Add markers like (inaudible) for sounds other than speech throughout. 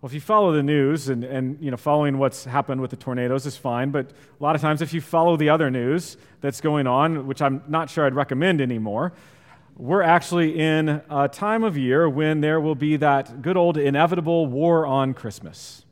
Well, if you follow the news and, and you know, following what's happened with the tornadoes is fine, but a lot of times if you follow the other news that's going on, which I'm not sure I'd recommend anymore, we're actually in a time of year when there will be that good old inevitable war on Christmas.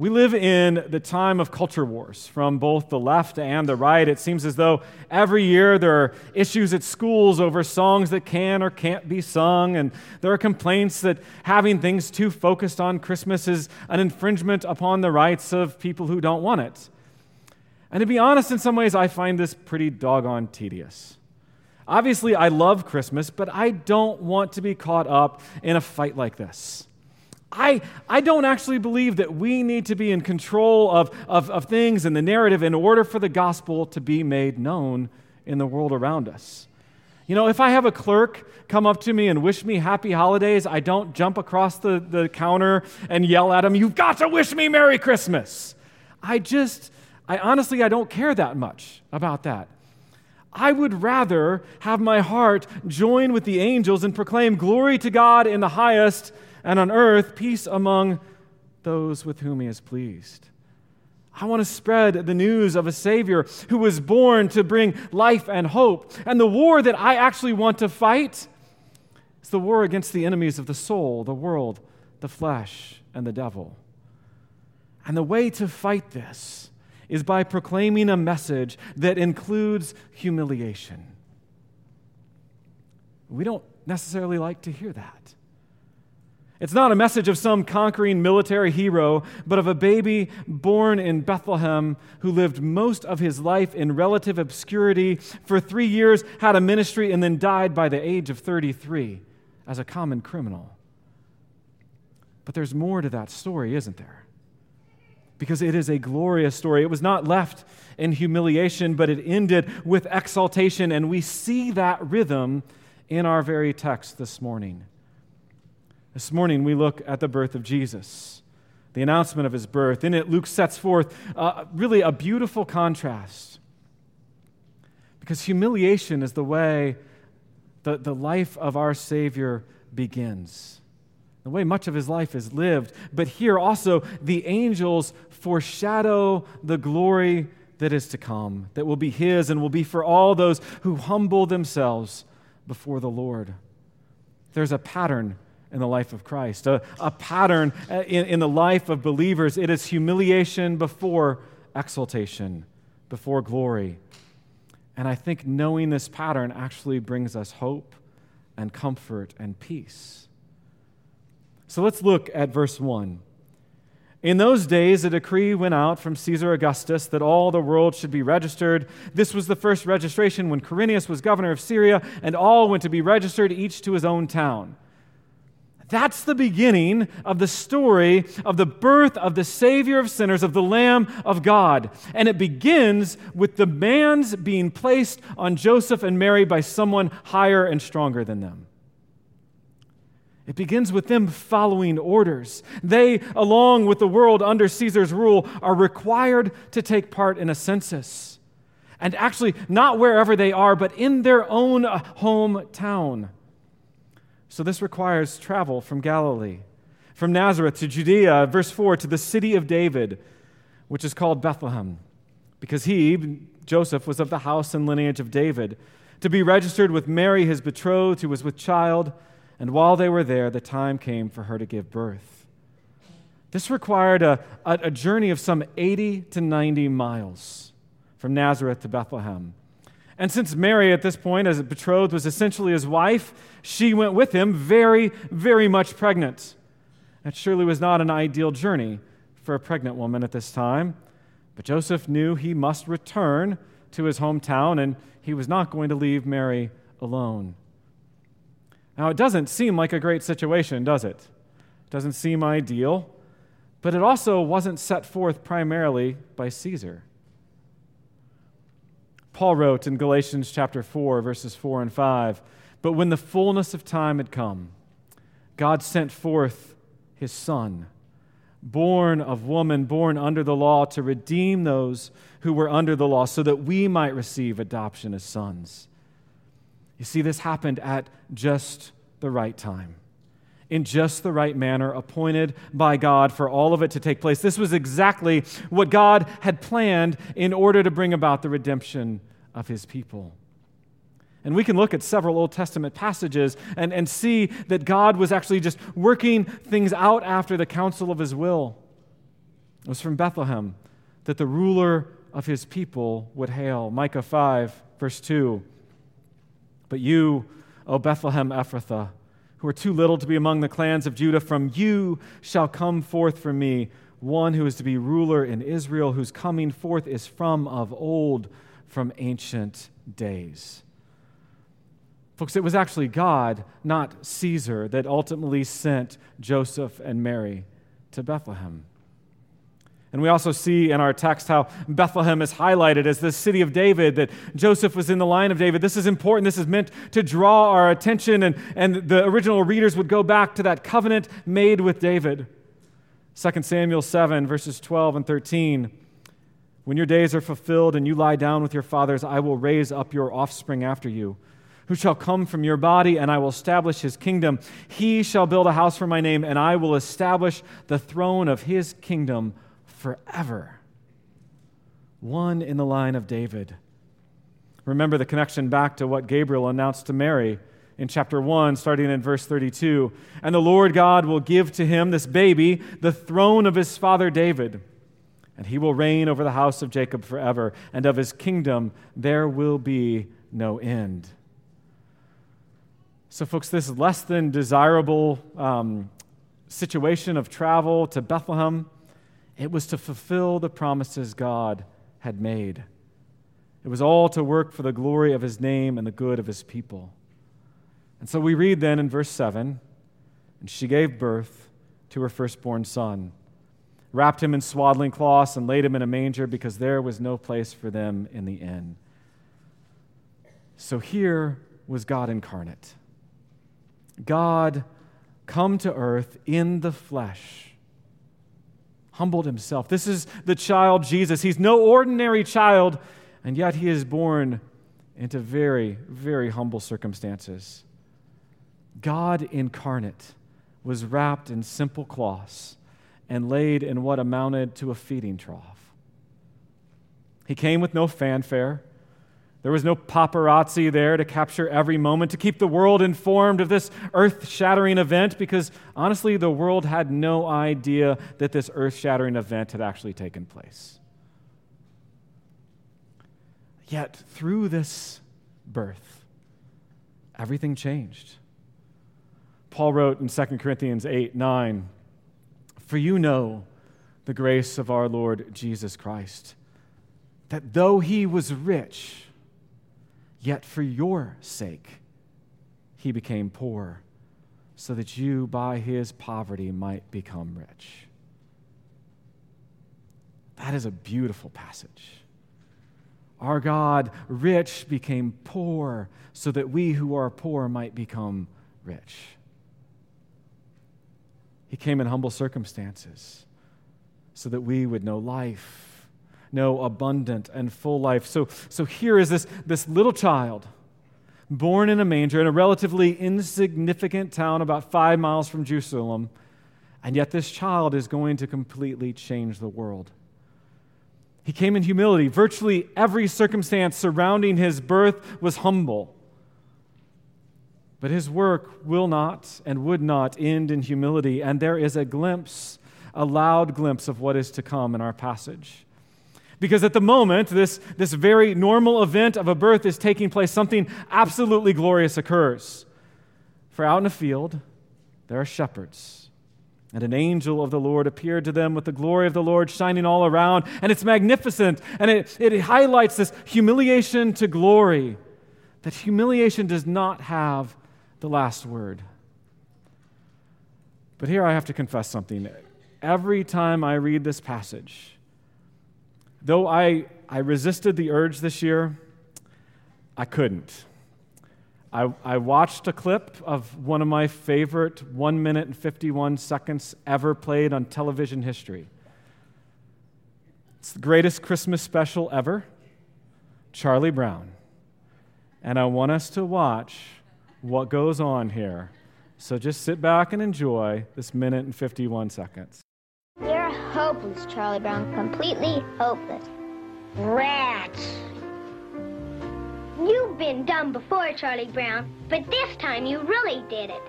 We live in the time of culture wars from both the left and the right. It seems as though every year there are issues at schools over songs that can or can't be sung, and there are complaints that having things too focused on Christmas is an infringement upon the rights of people who don't want it. And to be honest, in some ways, I find this pretty doggone tedious. Obviously, I love Christmas, but I don't want to be caught up in a fight like this. I, I don't actually believe that we need to be in control of, of, of things and the narrative in order for the gospel to be made known in the world around us. You know, if I have a clerk come up to me and wish me happy holidays, I don't jump across the, the counter and yell at him, You've got to wish me Merry Christmas. I just, I honestly, I don't care that much about that. I would rather have my heart join with the angels and proclaim glory to God in the highest and on earth peace among those with whom he is pleased. I want to spread the news of a Savior who was born to bring life and hope. And the war that I actually want to fight is the war against the enemies of the soul, the world, the flesh, and the devil. And the way to fight this is by proclaiming a message that includes humiliation. We don't necessarily like to hear that. It's not a message of some conquering military hero, but of a baby born in Bethlehem who lived most of his life in relative obscurity, for three years had a ministry, and then died by the age of 33 as a common criminal. But there's more to that story, isn't there? Because it is a glorious story. It was not left in humiliation, but it ended with exaltation, and we see that rhythm in our very text this morning. This morning, we look at the birth of Jesus, the announcement of his birth. In it, Luke sets forth uh, really a beautiful contrast. Because humiliation is the way the, the life of our Savior begins, the way much of his life is lived. But here also, the angels foreshadow the glory that is to come, that will be his and will be for all those who humble themselves before the Lord. There's a pattern in the life of Christ, a, a pattern uh, in, in the life of believers. It is humiliation before exaltation, before glory. And I think knowing this pattern actually brings us hope and comfort and peace. So let's look at verse 1. In those days, a decree went out from Caesar Augustus that all the world should be registered. This was the first registration when Quirinius was governor of Syria, and all went to be registered, each to his own town. That's the beginning of the story of the birth of the Savior of sinners, of the Lamb of God. And it begins with the demands being placed on Joseph and Mary by someone higher and stronger than them. It begins with them following orders. They, along with the world under Caesar's rule, are required to take part in a census. And actually, not wherever they are, but in their own hometown. So this requires travel from Galilee, from Nazareth to Judea, verse 4, to the city of David, which is called Bethlehem, because he, Joseph, was of the house and lineage of David, to be registered with Mary, his betrothed, who was with child. And while they were there, the time came for her to give birth. This required a, a, a journey of some 80 to 90 miles from Nazareth to Bethlehem. And since Mary, at this point, as a betrothed, was essentially his wife, she went with him very, very much pregnant. That surely was not an ideal journey for a pregnant woman at this time. But Joseph knew he must return to his hometown, and he was not going to leave Mary alone. Now, it doesn't seem like a great situation, does it? It doesn't seem ideal, but it also wasn't set forth primarily by Caesar. Paul wrote in Galatians chapter 4, verses 4 and 5 But when the fullness of time had come, God sent forth his Son, born of woman, born under the law, to redeem those who were under the law, so that we might receive adoption as sons. You see, this happened at just the right time. In just the right manner, appointed by God for all of it to take place. This was exactly what God had planned in order to bring about the redemption of his people. And we can look at several Old Testament passages and, and see that God was actually just working things out after the counsel of his will. It was from Bethlehem that the ruler of his people would hail. Micah 5, verse 2. But you, O Bethlehem Ephrathah, who are too little to be among the clans of Judah, from you shall come forth for me one who is to be ruler in Israel, whose coming forth is from of old, from ancient days. Folks, it was actually God, not Caesar, that ultimately sent Joseph and Mary to Bethlehem. And we also see in our text how Bethlehem is highlighted as the city of David, that Joseph was in the line of David. This is important. This is meant to draw our attention, and, and the original readers would go back to that covenant made with David. 2 Samuel 7, verses 12 and 13. When your days are fulfilled and you lie down with your fathers, I will raise up your offspring after you, who shall come from your body, and I will establish his kingdom. He shall build a house for my name, and I will establish the throne of his kingdom forever. One in the line of David. Remember the connection back to what Gabriel announced to Mary in chapter 1, starting in verse 32. And the Lord God will give to him, this baby, the throne of his father David. And he will reign over the house of Jacob forever, and of his kingdom there will be no end. So, folks, this less than desirable um, situation of travel to Bethlehem it was to fulfill the promises God had made. It was all to work for the glory of his name and the good of his people. And so we read then in verse 7 and she gave birth to her firstborn son, wrapped him in swaddling cloths, and laid him in a manger because there was no place for them in the inn. So here was God incarnate. God come to earth in the flesh humbled himself. This is the child Jesus. He's no ordinary child, and yet he is born into very, very humble circumstances. God incarnate was wrapped in simple cloths and laid in what amounted to a feeding trough. He came with no fanfare. There was no paparazzi there to capture every moment, to keep the world informed of this earth shattering event, because honestly, the world had no idea that this earth shattering event had actually taken place. Yet, through this birth, everything changed. Paul wrote in 2 Corinthians 8 9, For you know the grace of our Lord Jesus Christ, that though he was rich, Yet for your sake, he became poor, so that you by his poverty might become rich. That is a beautiful passage. Our God, rich, became poor, so that we who are poor might become rich. He came in humble circumstances so that we would know life know abundant and full life. So, so here is this, this little child born in a manger in a relatively insignificant town about five miles from Jerusalem, and yet this child is going to completely change the world. He came in humility. Virtually every circumstance surrounding his birth was humble. But his work will not and would not end in humility, and there is a glimpse, a loud glimpse of what is to come in our passage. Because at the moment, this, this very normal event of a birth is taking place, something absolutely glorious occurs. For out in a field, there are shepherds. And an angel of the Lord appeared to them with the glory of the Lord shining all around. And it's magnificent. And it, it highlights this humiliation to glory. That humiliation does not have the last word. But here I have to confess something. Every time I read this passage, Though I, I resisted the urge this year, I couldn't. I, I watched a clip of one of my favorite 1 minute and 51 seconds ever played on television history. It's the greatest Christmas special ever Charlie Brown. And I want us to watch what goes on here So just sit back and enjoy this minute and 51 seconds. Hopeless, Charlie Brown. Completely hopeless. Rats. You've been dumb before, Charlie Brown, but this time you really did it.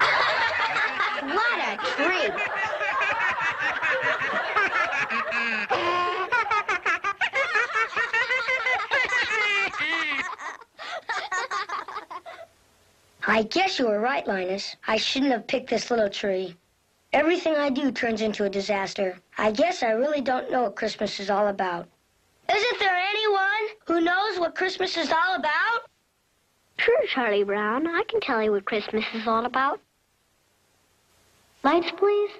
(laughs) what a treat. I guess you were right, Linus. I shouldn't have picked this little tree. Everything I do turns into a disaster. I guess I really don't know what Christmas is all about. Isn't there anyone who knows what Christmas is all about? Sure, Charlie Brown. I can tell you what Christmas is all about. Lights, please.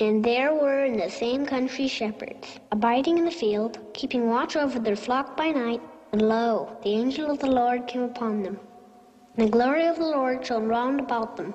And there were in the same country shepherds, abiding in the field, keeping watch over their flock by night. And lo, the angel of the Lord came upon them. And the glory of the Lord shone round about them.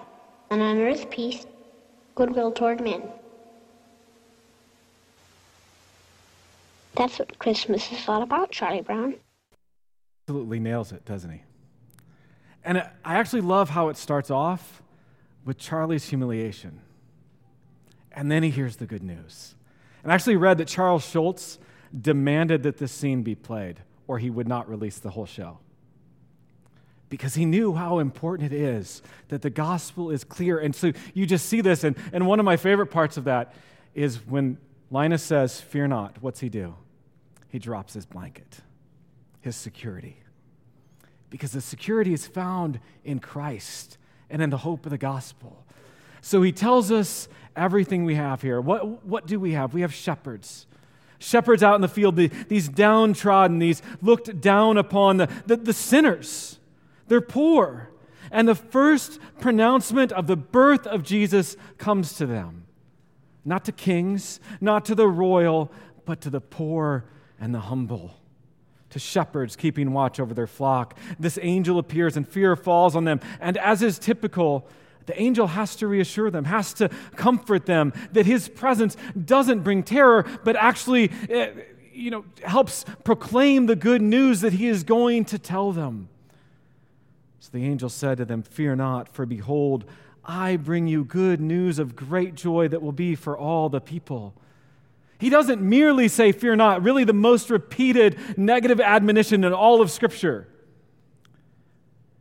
and on earth peace, goodwill toward men. That's what Christmas is all about, Charlie Brown. Absolutely nails it, doesn't he? And I actually love how it starts off with Charlie's humiliation. And then he hears the good news. And I actually read that Charles Schulz demanded that this scene be played, or he would not release the whole show. Because he knew how important it is that the gospel is clear. And so you just see this. And, and one of my favorite parts of that is when Linus says, Fear not, what's he do? He drops his blanket, his security. Because the security is found in Christ and in the hope of the gospel. So he tells us everything we have here. What, what do we have? We have shepherds. Shepherds out in the field, the, these downtrodden, these looked down upon, the, the, the sinners. They're poor. And the first pronouncement of the birth of Jesus comes to them. Not to kings, not to the royal, but to the poor and the humble to shepherds keeping watch over their flock. This angel appears and fear falls on them. And as is typical, the angel has to reassure them, has to comfort them that his presence doesn't bring terror, but actually, eh, you know, helps proclaim the good news that he is going to tell them. The angel said to them, Fear not, for behold, I bring you good news of great joy that will be for all the people. He doesn't merely say, Fear not, really the most repeated negative admonition in all of Scripture.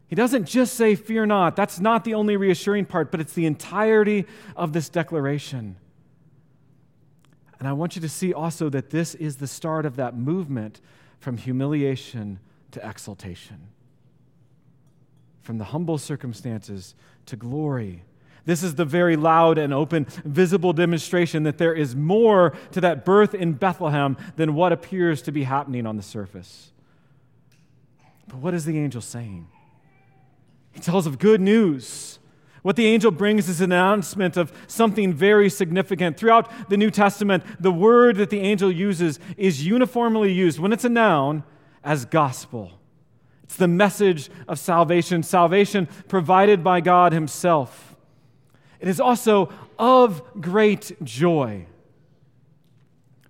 He doesn't just say, Fear not. That's not the only reassuring part, but it's the entirety of this declaration. And I want you to see also that this is the start of that movement from humiliation to exaltation, from the humble circumstances to glory. This is the very loud and open, visible demonstration that there is more to that birth in Bethlehem than what appears to be happening on the surface. But what is the angel saying? He tells of good news. What the angel brings is an announcement of something very significant. Throughout the New Testament, the word that the angel uses is uniformly used when it's a noun as gospel. It's the message of salvation, salvation provided by God Himself. It is also of great joy.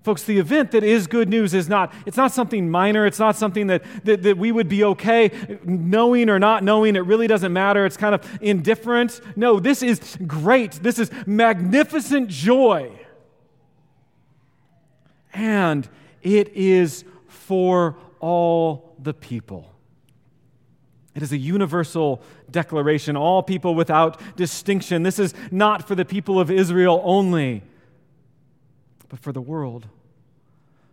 Folks, the event that is good news is not, it's not something minor. It's not something that, that, that we would be okay knowing or not knowing. It really doesn't matter. It's kind of indifferent. No, this is great. This is magnificent joy. And it is for all the people. It is a universal declaration, all people without distinction. This is not for the people of Israel only but for the world.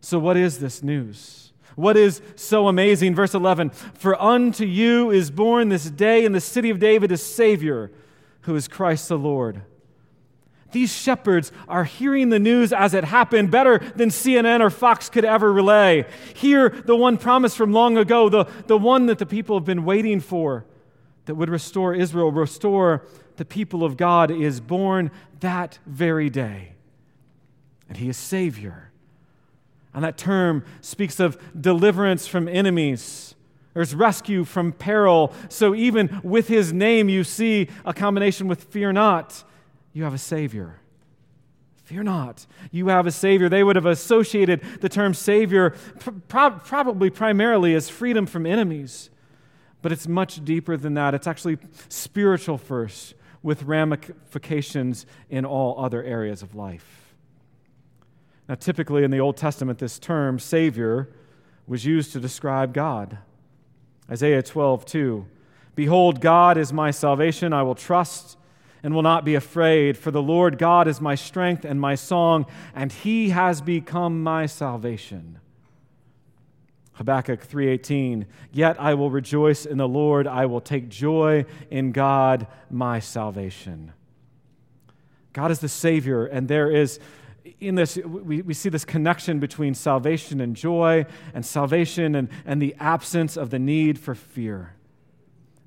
So, what is this news? What is so amazing? Verse 11 For unto you is born this day in the city of David a Savior, who is Christ the Lord. These shepherds are hearing the news as it happened better than CNN or Fox could ever relay. Hear the one promised from long ago, the, the one that the people have been waiting for that would restore Israel, restore the people of God, is born that very day. And he is Savior. And that term speaks of deliverance from enemies. There's rescue from peril. So even with his name, you see a combination with fear not. You have a Savior. Fear not. You have a Savior. They would have associated the term Savior pro- probably primarily as freedom from enemies. But it's much deeper than that. It's actually spiritual first, with ramifications in all other areas of life. Now, typically in the Old Testament, this term, Savior, was used to describe God. Isaiah 12, 2. Behold, God is my salvation. I will trust and will not be afraid, for the Lord God is my strength and my song, and he has become my salvation. Habakkuk 3:18 Yet I will rejoice in the Lord I will take joy in God my salvation. God is the savior and there is in this we, we see this connection between salvation and joy and salvation and, and the absence of the need for fear.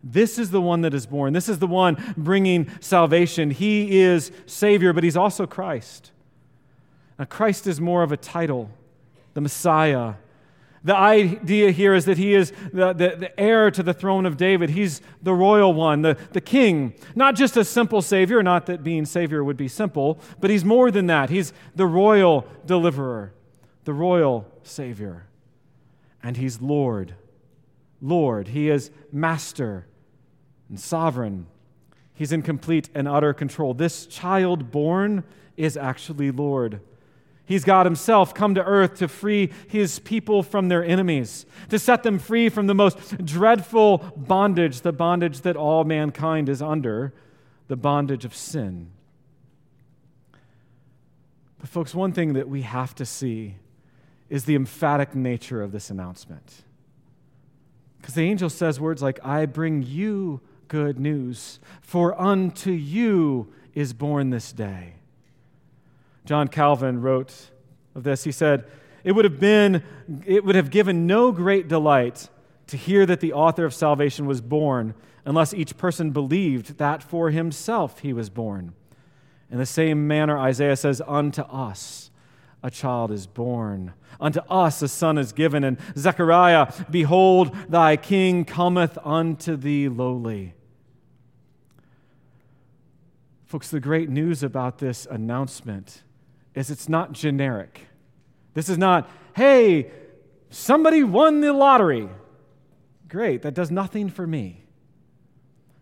This is the one that is born. This is the one bringing salvation. He is Savior, but He's also Christ. Now, Christ is more of a title, the Messiah, the idea here is that he is the, the, the, heir to the throne of David. He's the royal one, the, the king. Not just a simple savior, not that being savior would be simple, but he's more than that. He's the royal deliverer, the royal savior. And he's Lord. Lord. He is master and sovereign. He's in complete and utter control. This child born is actually Lord. He's God Himself come to earth to free His people from their enemies, to set them free from the most dreadful bondage, the bondage that all mankind is under, the bondage of sin. But, folks, one thing that we have to see is the emphatic nature of this announcement. Because the angel says words like, I bring you good news, for unto you is born this day. John Calvin wrote of this. He said, It would have been, it would have given no great delight to hear that the author of salvation was born unless each person believed that for himself he was born. In the same manner, Isaiah says, Unto us a child is born, unto us a son is given. And Zechariah, behold, thy king cometh unto thee lowly. Folks, the great news about this announcement is it's not generic. This is not, hey, somebody won the lottery. Great, that does nothing for me.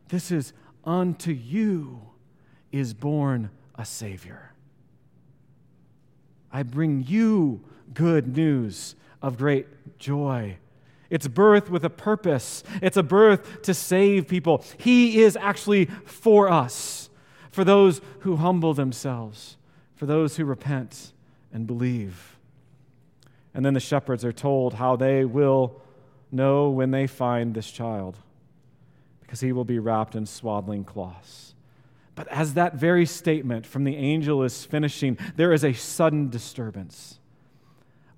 This is, unto you is born a Savior. I bring you good news of great joy. It's birth with a purpose. It's a birth to save people. He is actually for us, for those who humble themselves for those who repent and believe. And then the shepherds are told how they will know when they find this child, because he will be wrapped in swaddling cloths. But as that very statement from the angel is finishing, there is a sudden disturbance.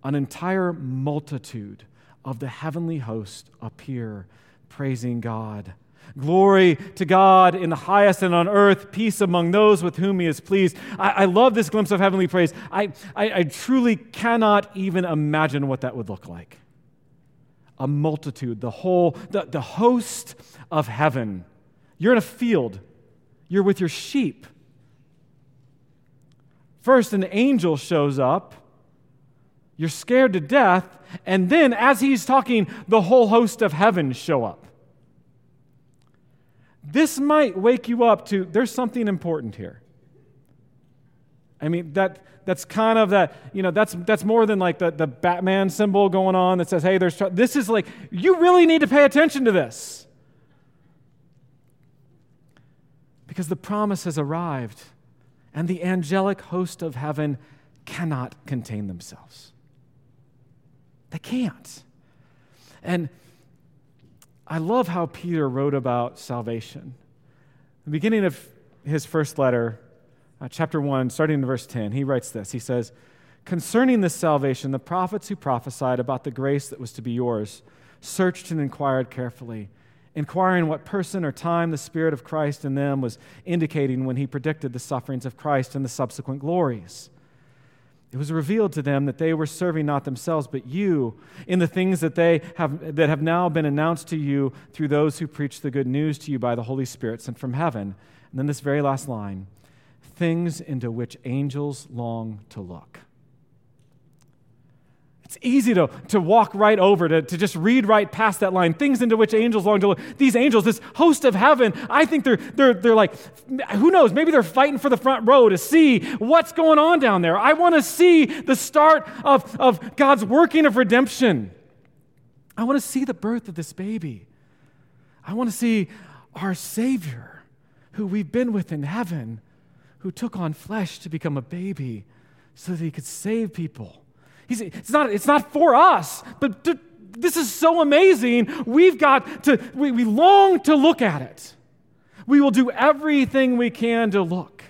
An entire multitude of the heavenly host appear praising God Glory to God in the highest and on earth, peace among those with whom he is pleased. I, I love this glimpse of heavenly praise. I, I, I truly cannot even imagine what that would look like. A multitude, the whole, the, the host of heaven. You're in a field, you're with your sheep. First, an angel shows up. You're scared to death. And then, as he's talking, the whole host of heaven show up. This might wake you up to there's something important here. I mean, that, that's kind of that, you know, that's, that's more than like the, the Batman symbol going on that says, hey, there's, tr-. this is like, you really need to pay attention to this. Because the promise has arrived, and the angelic host of heaven cannot contain themselves. They can't. And I love how Peter wrote about salvation. The beginning of his first letter, uh, chapter 1, starting in verse 10, he writes this. He says, Concerning this salvation, the prophets who prophesied about the grace that was to be yours searched and inquired carefully, inquiring what person or time the Spirit of Christ in them was indicating when he predicted the sufferings of Christ and the subsequent glories. It was revealed to them that they were serving not themselves, but you in the things that, they have, that have now been announced to you through those who preach the good news to you by the Holy Spirit sent from heaven. And then this very last line things into which angels long to look. It's easy to, to walk right over, to, to just read right past that line. Things into which angels long to look. These angels, this host of heaven, I think they're, they're, they're like, who knows, maybe they're fighting for the front row to see what's going on down there. I want to see the start of, of God's working of redemption. I want to see the birth of this baby. I want to see our Savior, who we've been with in heaven, who took on flesh to become a baby so that he could save people He's, it's, not, it's not for us, but to, this is so amazing. We've got to, we, we long to look at it. We will do everything we can to look.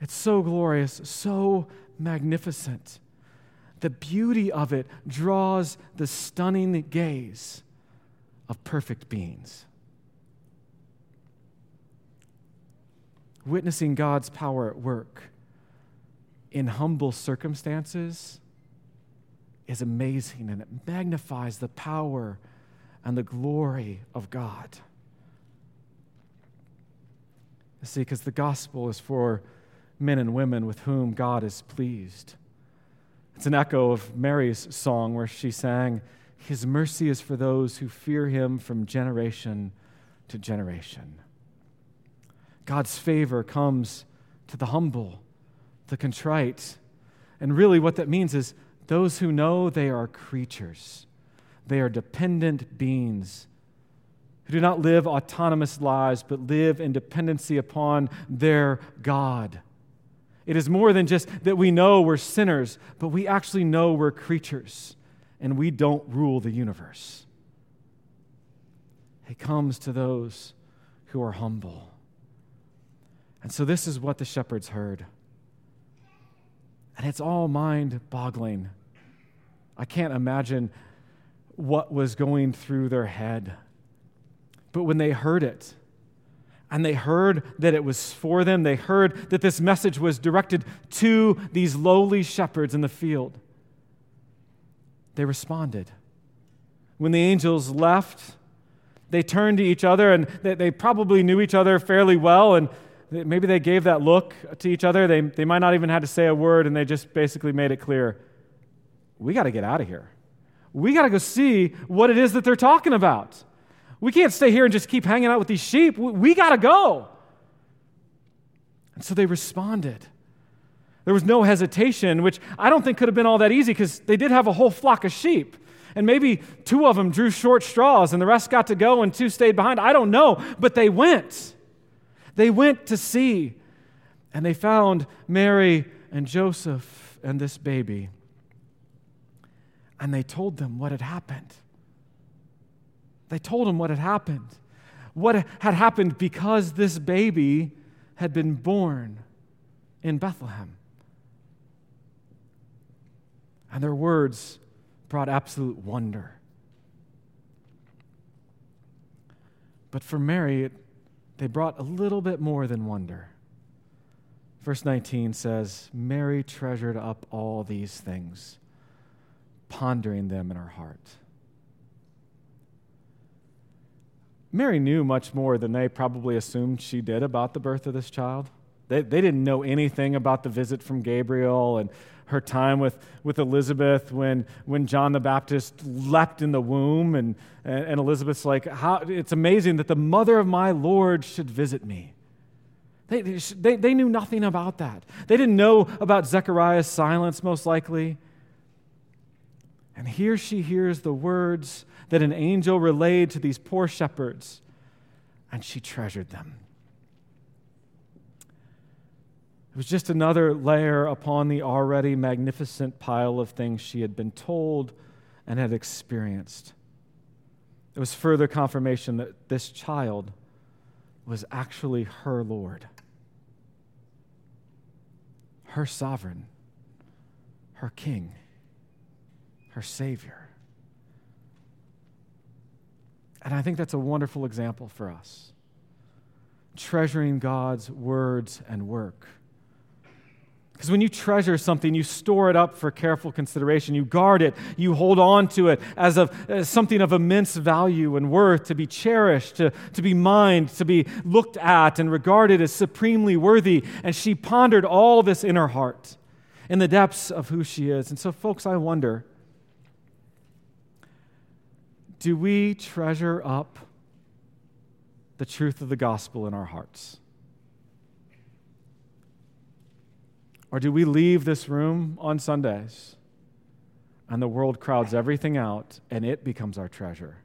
It's so glorious, so magnificent. The beauty of it draws the stunning gaze of perfect beings. Witnessing God's power at work in humble circumstances is amazing and it magnifies the power and the glory of God. See, because the gospel is for men and women with whom God is pleased. It's an echo of Mary's song where she sang, His mercy is for those who fear Him from generation to generation. God's favor comes to the humble the contrite. And really, what that means is those who know they are creatures, they are dependent beings who do not live autonomous lives, but live in dependency upon their God. It is more than just that we know we're sinners, but we actually know we're creatures and we don't rule the universe. It comes to those who are humble. And so, this is what the shepherds heard. And it's all mind boggling. I can't imagine what was going through their head. But when they heard it, and they heard that it was for them, they heard that this message was directed to these lowly shepherds in the field, they responded. When the angels left, they turned to each other and they, probably knew each other fairly well and maybe they gave that look to each other. They, they might not even have to say a word, and they just basically made it clear we got to get out of here. We got to go see what it is that they're talking about. We can't stay here and just keep hanging out with these sheep. We, we got to go. And so they responded. There was no hesitation, which I don't think could have been all that easy because they did have a whole flock of sheep. And maybe two of them drew short straws and the rest got to go and two stayed behind. I don't know, but they went. They went to see, and they found Mary and Joseph and this baby. And they told them what had happened. They told them what had happened. What had happened because this baby had been born in Bethlehem. And their words brought absolute wonder. But for Mary, it they brought a little bit more than wonder. Verse 19 says, Mary treasured up all these things, pondering them in her heart. Mary knew much more than they probably assumed she did about the birth of this child. They, they didn't know anything about the visit from Gabriel and her time with, with Elizabeth when, when John the Baptist leapt in the womb. And, and Elizabeth's like, How, It's amazing that the mother of my Lord should visit me. They, they, they knew nothing about that. They didn't know about Zechariah's silence, most likely. And here she hears the words that an angel relayed to these poor shepherds, and she treasured them. It was just another layer upon the already magnificent pile of things she had been told and had experienced. It was further confirmation that this child was actually her Lord, her sovereign, her king, her Savior. And I think that's a wonderful example for us. Treasuring God's words and work. Because when you treasure something, you store it up for careful consideration. You guard it. You hold on to it as, of, as something of immense value and worth to be cherished, to, to be mined, to be looked at and regarded as supremely worthy. And she pondered all this in her heart, in the depths of who she is. And so, folks, I wonder do we treasure up the truth of the gospel in our hearts? Or do we leave this room on Sundays and the world crowds everything out and it becomes our treasure?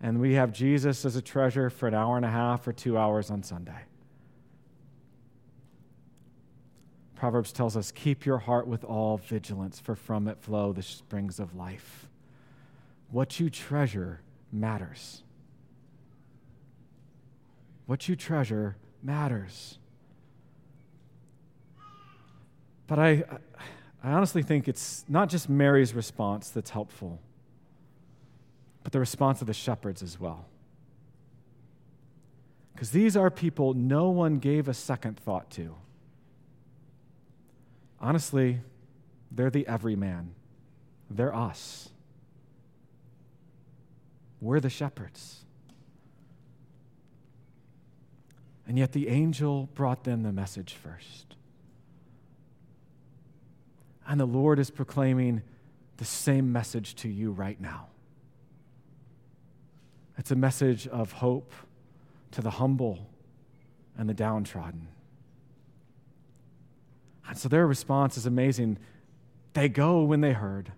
And we have Jesus as a treasure for an hour and a half or two hours on Sunday. Proverbs tells us, Keep your heart with all vigilance, for from it flow the springs of life. What you treasure matters. What you treasure matters. But I, I honestly think it's not just Mary's response that's helpful, but the response of the shepherds as well. Because these are people no one gave a second thought to. Honestly, they're the everyman. They're us. We're the shepherds. And yet the angel brought them the message first. And the Lord is proclaiming the same message to you right now. It's a message of hope to the humble and the downtrodden. And so their response is amazing. They go when they heard,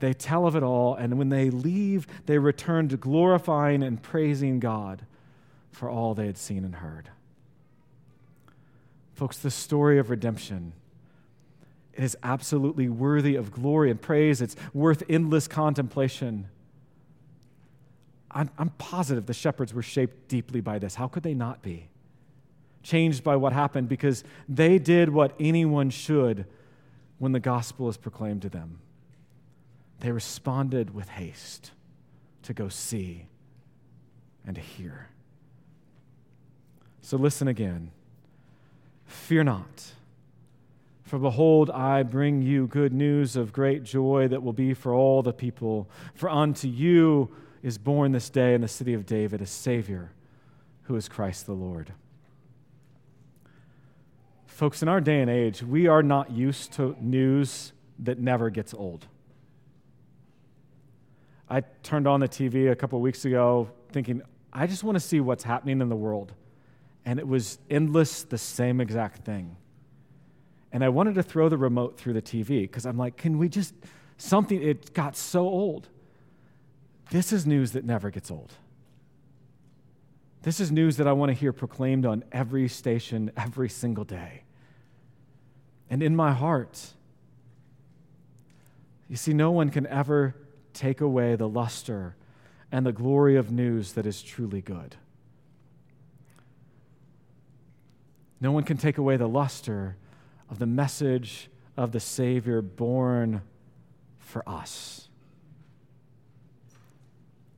they tell of it all, and when they leave, they return to glorifying and praising God for all they had seen and heard. Folks, the story of redemption it is absolutely worthy of glory and praise. It's worth endless contemplation. I'm, I'm, positive the shepherds were shaped deeply by this. How could they not be? Changed by what happened because they did what anyone should when the gospel is proclaimed to them. They responded with haste to go see and to hear. So listen again. Fear not. For behold, I bring you good news of great joy that will be for all the people. For unto you is born this day in the city of David a Savior, who is Christ the Lord. Folks, in our day and age, we are not used to news that never gets old. I turned on the TV a couple weeks ago thinking, I just want to see what's happening in the world. And it was endless, the same exact thing and I wanted to throw the remote through the TV because I'm like, can we just, something, it got so old. This is news that never gets old. This is news that I want to hear proclaimed on every station every single day. And in my heart, you see, no one can ever take away the luster and the glory of news that is truly good. No one can take away the luster of the message of the Savior born for us.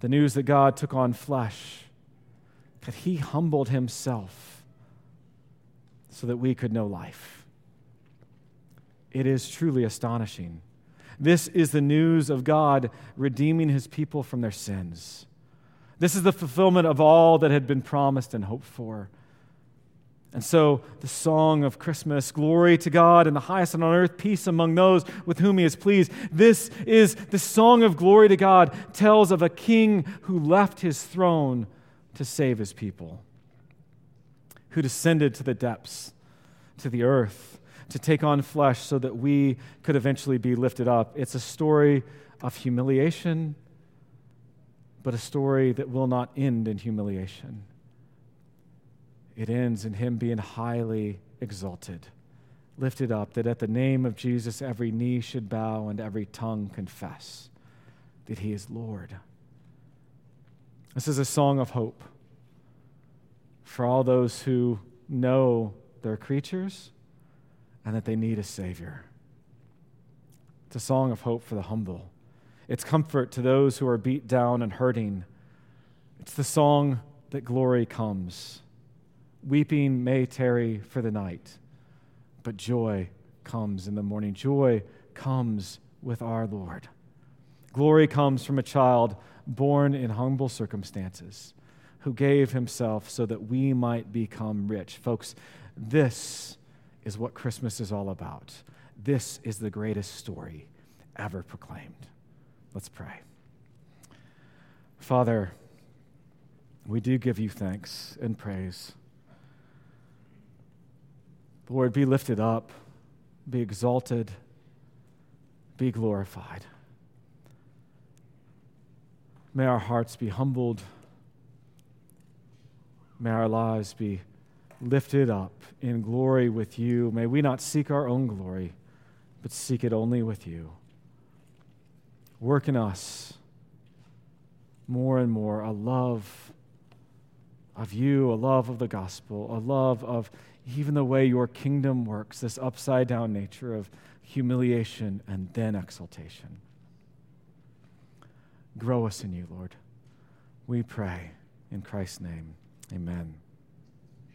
The news that God took on flesh, that He humbled Himself so that we could know life. It is truly astonishing. This is the news of God redeeming His people from their sins. This is the fulfillment of all that had been promised and hoped for. And so, the song of Christmas, glory to God in the highest and on earth, peace among those with whom He is pleased. This is the song of glory to God, tells of a king who left his throne to save his people, who descended to the depths, to the earth, to take on flesh so that we could eventually be lifted up. It's a story of humiliation, but a story that will not end in humiliation it ends in him being highly exalted, lifted up, that at the name of Jesus every knee should bow and every tongue confess that he is Lord. This is a song of hope for all those who know they're creatures and that they need a Savior. It's a song of hope for the humble. It's comfort to those who are beat down and hurting. It's the song that glory comes. Weeping may tarry for the night, but joy comes in the morning. Joy comes with our Lord. Glory comes from a child born in humble circumstances who gave himself so that we might become rich. Folks, this is what Christmas is all about. This is the greatest story ever proclaimed. Let's pray. Father, we do give you thanks and praise. Lord, be lifted up, be exalted, be glorified. May our hearts be humbled. May our lives be lifted up in glory with you. May we not seek our own glory, but seek it only with you. Work in us more and more a love of you, a love of the gospel, a love of even the way your kingdom works, this upside down nature of humiliation and then exaltation. Grow us in you, Lord. We pray in Christ's name. Amen.